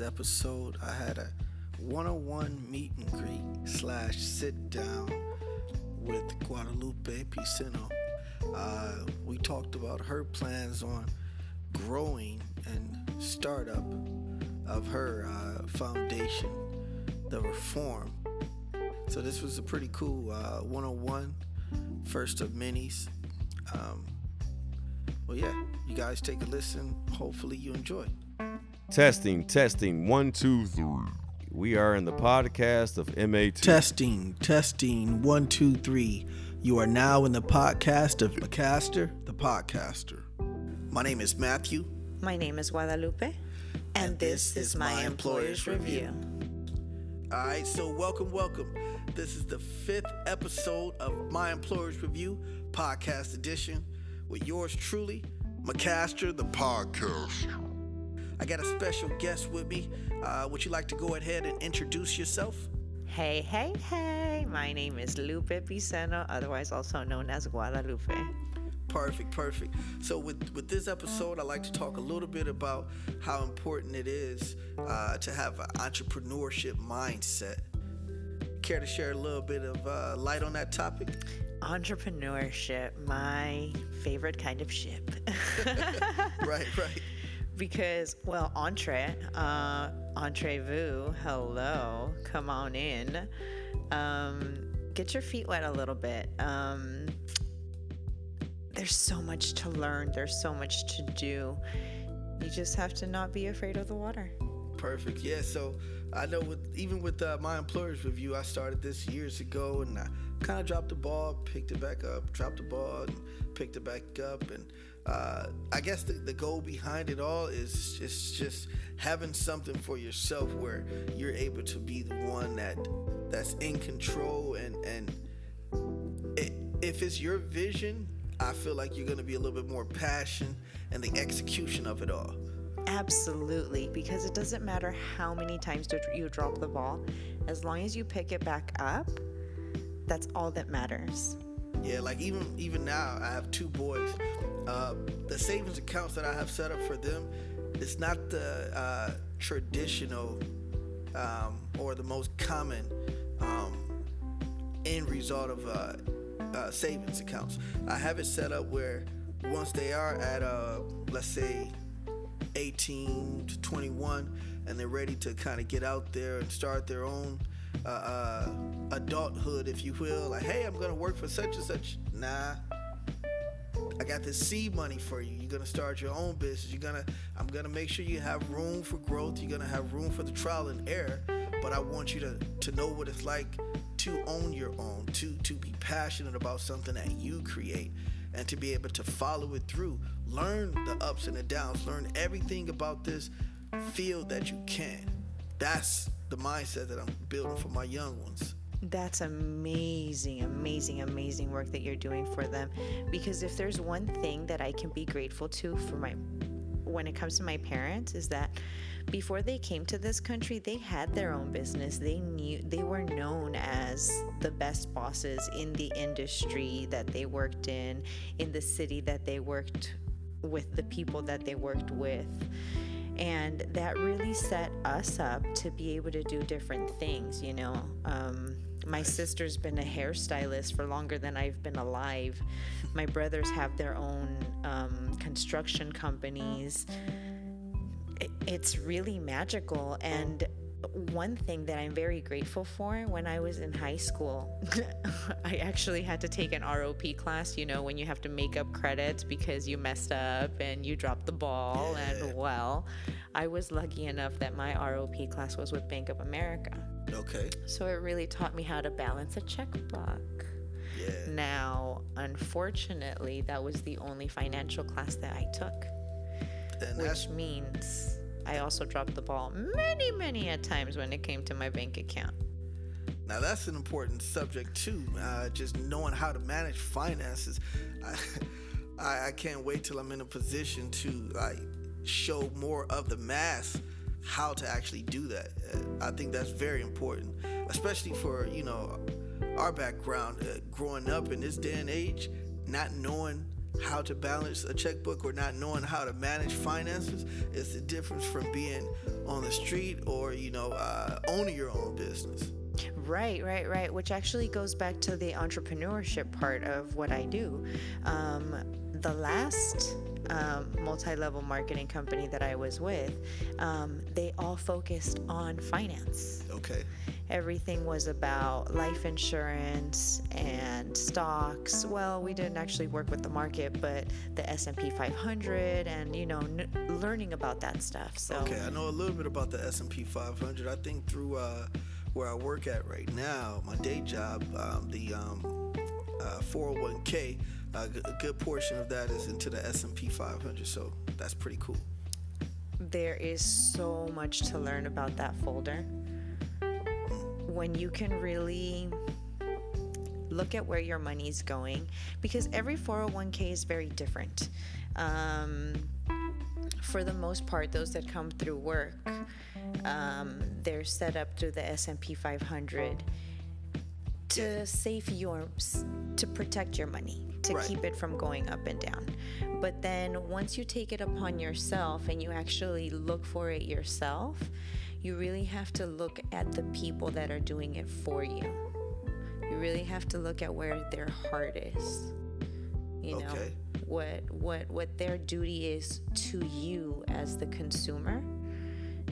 episode, I had a 101 meet and greet slash sit down with Guadalupe Piceno. Uh, we talked about her plans on growing and startup of her uh, foundation, the Reform. So this was a pretty cool uh, 101, first of minis. Um, well, yeah, you guys take a listen. Hopefully, you enjoy. Testing, testing, one, two, three. We are in the podcast of MA2. Testing, testing, one, two, three. You are now in the podcast of McCaster, the podcaster. My name is Matthew. My name is Guadalupe, and, And this, this is, is my my employer's employer's review. All right, so welcome, welcome. This is the fifth episode of My Employer's Review podcast edition with yours truly, McCaster, the podcaster. I got a special guest with me. Uh, would you like to go ahead and introduce yourself? Hey, hey, hey! My name is Lupe Piceno, otherwise also known as Guadalupe. Perfect, perfect. So with with this episode, I like to talk a little bit about how important it is uh, to have an entrepreneurship mindset. Care to share a little bit of uh, light on that topic? Entrepreneurship, my favorite kind of ship. right, right. Because, well, entree, uh, entree-vous, hello, come on in. Um, get your feet wet a little bit. Um, there's so much to learn, there's so much to do. You just have to not be afraid of the water. Perfect. Yeah. So I know with even with uh, my employer's review, I started this years ago, and I kind of dropped the ball, picked it back up, dropped the ball, and picked it back up, and uh, I guess the, the goal behind it all is just just having something for yourself where you're able to be the one that that's in control, and and it, if it's your vision, I feel like you're gonna be a little bit more passion and the execution of it all. Absolutely, because it doesn't matter how many times you drop the ball, as long as you pick it back up, that's all that matters. Yeah, like even even now, I have two boys. Uh, the savings accounts that I have set up for them, it's not the uh, traditional um, or the most common um, end result of uh, uh, savings accounts. I have it set up where once they are at, uh, let's say, 18 to 21, and they're ready to kind of get out there and start their own adulthood, if you will. Like, hey, I'm gonna work for such and such. Nah, I got this seed money for you. You're gonna start your own business. You're gonna, I'm gonna make sure you have room for growth. You're gonna have room for the trial and error. But I want you to to know what it's like to own your own, to to be passionate about something that you create, and to be able to follow it through. Learn the ups and the downs. Learn everything about this field that you can. That's the mindset that I'm building for my young ones. That's amazing, amazing, amazing work that you're doing for them. Because if there's one thing that I can be grateful to for my when it comes to my parents is that before they came to this country, they had their own business. They knew they were known as the best bosses in the industry that they worked in, in the city that they worked with, the people that they worked with. And that really set us up to be able to do different things, you know. Um, my sister's been a hairstylist for longer than I've been alive. My brothers have their own um, construction companies. It- It's really magical. And one thing that I'm very grateful for when I was in high school, I actually had to take an ROP class, you know, when you have to make up credits because you messed up and you dropped the ball. And well, I was lucky enough that my ROP class was with Bank of America. Okay. So it really taught me how to balance a checkbook. Yeah. Now, unfortunately, that was the only financial class that I took, And which means I also dropped the ball many, many a times when it came to my bank account. Now that's an important subject too. Uh, just knowing how to manage finances. I, I I can't wait till I'm in a position to like show more of the mass how to actually do that. I think that's very important, especially for you know our background, uh, growing up in this day and age, not knowing how to balance a checkbook or not knowing how to manage finances is the difference from being on the street or you know uh, owning your own business. Right, right, right. Which actually goes back to the entrepreneurship part of what I do. Um, the last um, multi-level marketing company that I was with, um, they all focused on finance. Okay. Everything was about life insurance and stocks. Well, we didn't actually work with the market, but the S&P 500 and you know n- learning about that stuff. So Okay, I know a little bit about the S&P 500. I think through uh, where I work at right now, my day job, um, the um, uh, 401k, uh, g- a good portion of that is into the S&P 500. So that's pretty cool. there is so much to learn about that folder. When you can really look at where your money's going, because every 401k is very different. Um, for the most part, those that come through work, um, they're set up through the S&P 500 to save your to protect your money to Right. keep it from going up and down but then once you take it upon yourself and you actually look for it yourself you really have to look at the people that are doing it for you you really have to look at where their heart is you know Okay. what what what their duty is to you as the consumer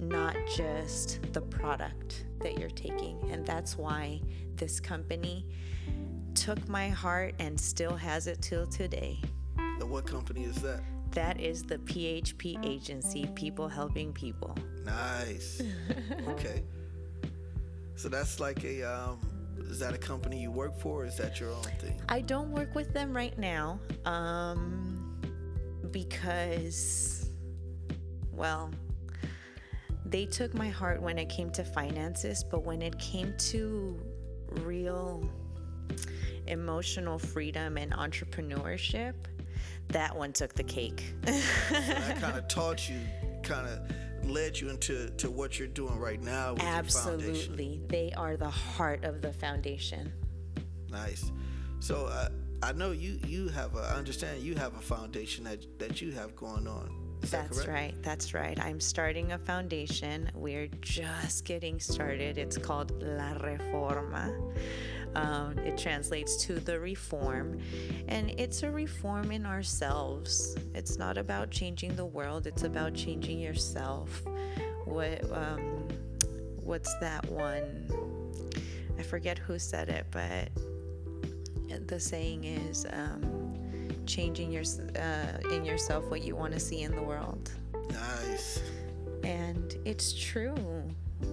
not just the product that you're taking. And that's why this company took my heart and still has it till today. And what company is that? That is the PHP agency, People Helping People. Nice. okay. So that's like a um, is that a company you work for? Or is that your own thing? I don't work with them right now um, because, well, they took my heart when it came to finances, but when it came to real emotional freedom and entrepreneurship, that one took the cake. So that kind of taught you, kind of led you into to what you're doing right now. Absolutely. They are the heart of the foundation. Nice. So uh, I know you you have a, I understand you have a foundation that that you have going on. Is That's correct? right. That's right. I'm starting a foundation. We're just getting started. It's called La Reforma. Um, it translates to the reform, and it's a reform in ourselves. It's not about changing the world. It's about changing yourself. What um, what's that one? I forget who said it, but the saying is. Um, changing your uh, in yourself what you want to see in the world Nice. And it's true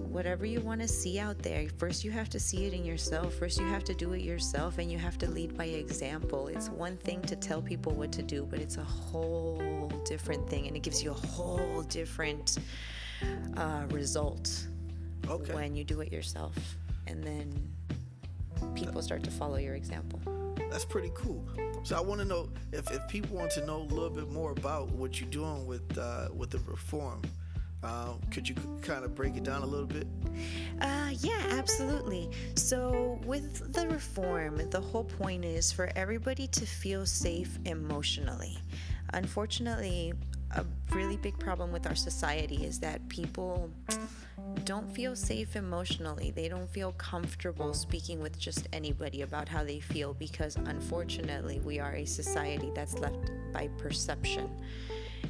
whatever you want to see out there first you have to see it in yourself first you have to do it yourself and you have to lead by example it's one thing to tell people what to do but it's a whole different thing and it gives you a whole different uh, result Okay. when you do it yourself and then people start to follow your example That's pretty cool. So I want to know if, if people want to know a little bit more about what you're doing with uh, with the reform. Uh, could you kind of break it down a little bit? Uh, yeah, absolutely. So, with the reform, the whole point is for everybody to feel safe emotionally. Unfortunately, a really big problem with our society is that people don't feel safe emotionally. They don't feel comfortable speaking with just anybody about how they feel because, unfortunately, we are a society that's left by perception.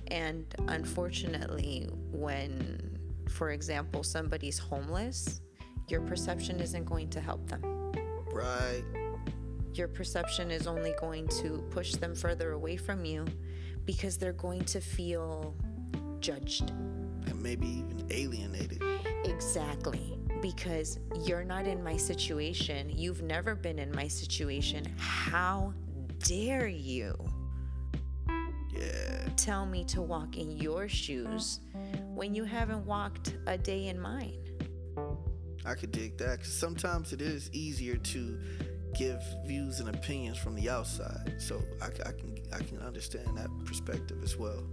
And unfortunately, when, for example, somebody's homeless, your perception isn't going to help them. Right. Your perception is only going to push them further away from you because they're going to feel judged. And maybe even alienated. Exactly. Because you're not in my situation. You've never been in my situation. How dare you. Tell me to walk in your shoes when you haven't walked a day in mine? I could dig that. 'cause sometimes it is easier to give views and opinions from the outside. So I, I can I can understand that perspective as well.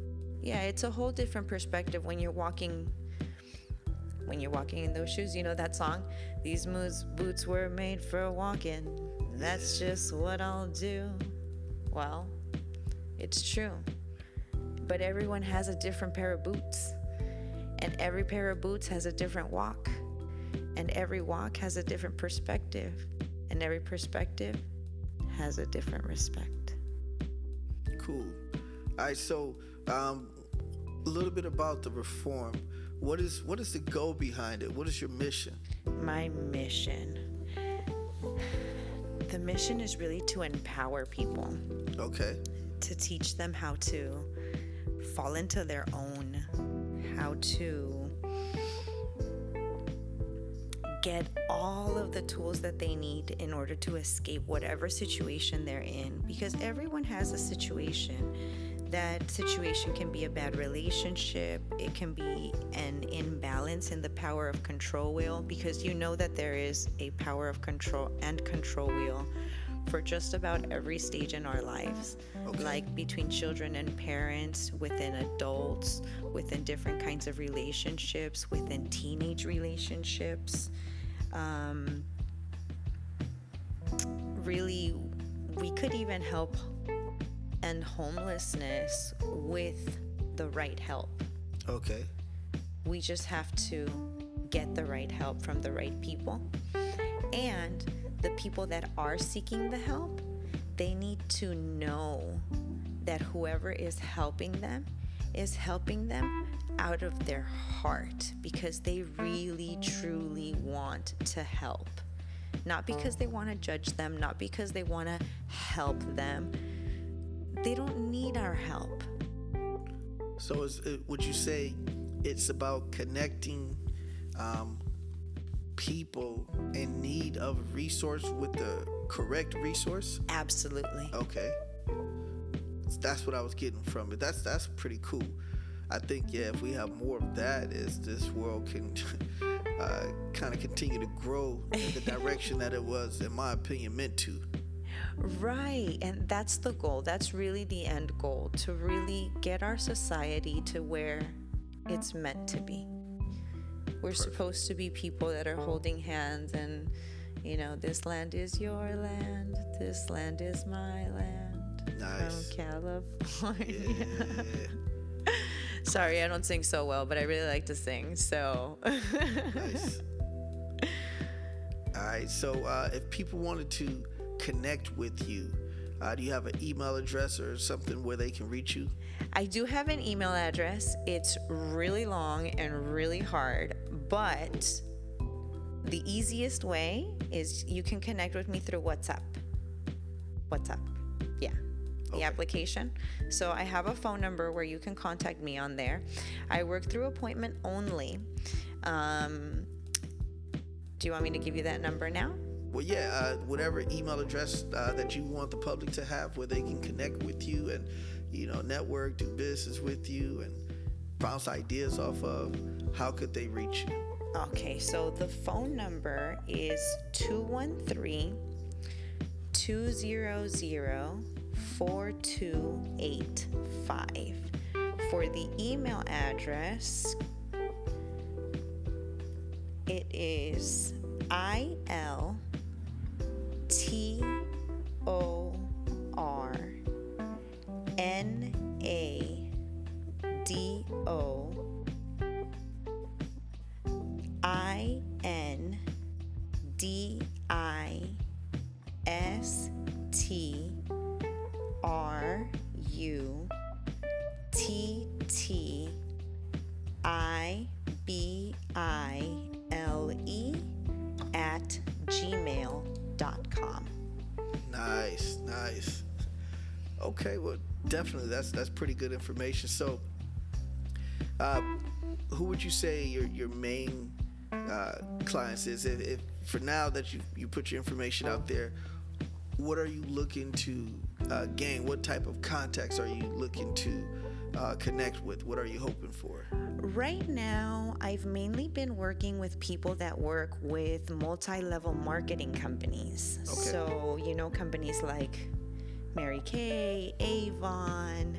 Yeah, it's a whole different perspective when you're walking when you're walking in those shoes. You know that song? These moves boots were made for walking. That's just what I'll do. Well, It's true. But everyone has a different pair of boots. And every pair of boots has a different walk. And every walk has a different perspective. And every perspective has a different respect. Cool. All right, so um, a little bit about the reform. What is what is the goal behind it? What is your mission? My mission. The mission is really to empower people, Okay. to teach them how to fall into their own, how to get all of the tools that they need in order to escape whatever situation they're in because everyone has a situation. That situation can be a bad relationship. It can be an imbalance in the power of control wheel because you know that there is a power of control and control wheel for just about every stage in our lives Okay. like between children and parents within adults within different kinds of relationships within teenage relationships um, really we could even help end homelessness with the right help Okay. we just have to get the right help from the right people. And the people that are seeking the help, they need to know that whoever is helping them is helping them out of their heart because they really, truly want to help. Not because they want to judge them, not because they want to help them. They don't need our help. So is it, would you say it's about connecting um, people in need of a resource with the correct resource? Absolutely. Okay. That's what I was getting from it. That's that's pretty cool. I think yeah, if we have more of that, is this world can uh, kind of continue to grow in the direction that it was, in my opinion, meant to. Right. And that's the goal. That's really the end goal to really get our society to where it's meant to be. We're supposed to be people that are holding hands and, you know, this land is your land, this land is my land. Nice. From California. Yeah. Sorry, I don't sing so well, but I really like to sing. So, nice. All right. So uh, if people wanted to connect with you, uh, do you have an email address or something where they can reach you? I do have an email address. It's really long and really hard, but the easiest way is you can connect with me through WhatsApp. WhatsApp. Yeah. The application. So I have a phone number where you can contact me on there. I work through appointment only. Um, do you want me to give you that number now? Well, yeah, uh, whatever email address uh, that you want the public to have where they can connect with you and, you know, network, do business with you, and bounce ideas off of, how could they reach you? Okay, so the phone number is 213 200 4285. For the email address, it is I L T O R N A D O definitely, that's that's pretty good information. So, uh, who would you say your your main uh, clients is? If, if for now that you you put your information out there, what are you looking to uh, gain? What type of contacts are you looking to uh, connect with? What are you hoping for? Right now, I've mainly been working with people that work with multi level marketing companies. Okay. So, you know, companies like Mary Kay, Avon,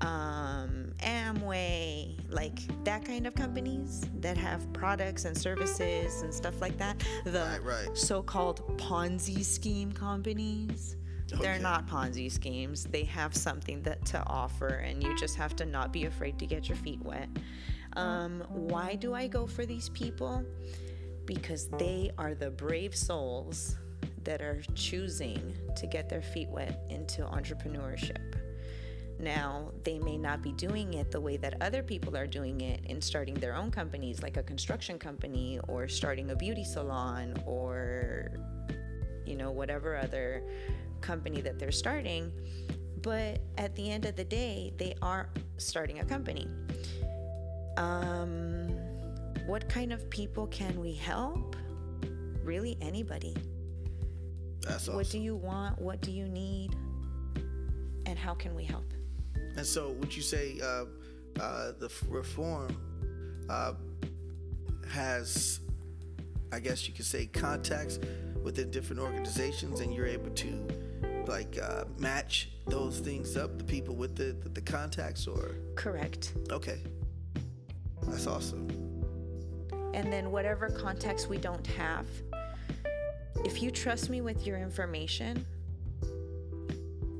um, Amway, like that kind of companies that have products and services and stuff like that. The Right, right. so called Ponzi scheme companies. They're not Ponzi schemes. They have something that to offer, and you just have to not be afraid to get your feet wet. Um, why do I go for these people? Because they are the brave souls that are choosing to get their feet wet into entrepreneurship. Now, they may not be doing it the way that other people are doing it in starting their own companies, like a construction company or starting a beauty salon or, you know, whatever other company that they're starting. But at the end of the day, they are starting a company. Um, what kind of people can we help? Really, anybody. That's What do you want? What do you need? And how can we help? And so, would you say uh, uh, the f- reform uh, has, I guess you could say, contacts within different organizations, and you're able to like uh, match those things up, the people with the, the, the contacts, or Correct. okay, that's awesome. And then whatever contacts we don't have, if you trust me with your information,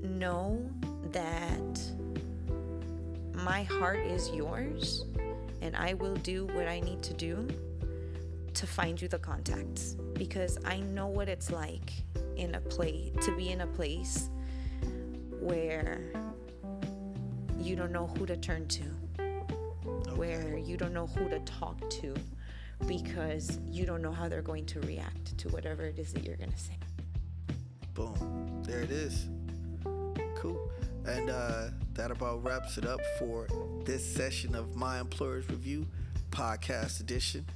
know that my heart is yours and I will do what I need to do to find you the contacts because I know what it's like in a place to be in a place where you don't know who to turn to where you don't know who to talk to because you don't know how they're going to react to whatever it is that you're going to say. Boom. There it is. Cool. And uh, that about wraps it up for this session of My Employer's Review podcast edition.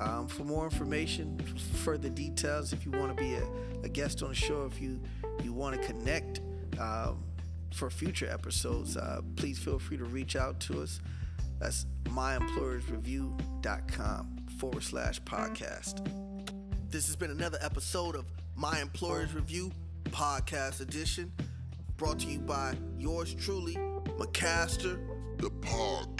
Um, for more information, further details, if you want to be a, a guest on the show, if you, you want to connect um, for future episodes, uh, please feel free to reach out to us. That's myemployersreview.com forward slash podcast. This has been another episode of My Employer's Review Podcast Edition, brought to you by yours truly, McCaster, the podcast.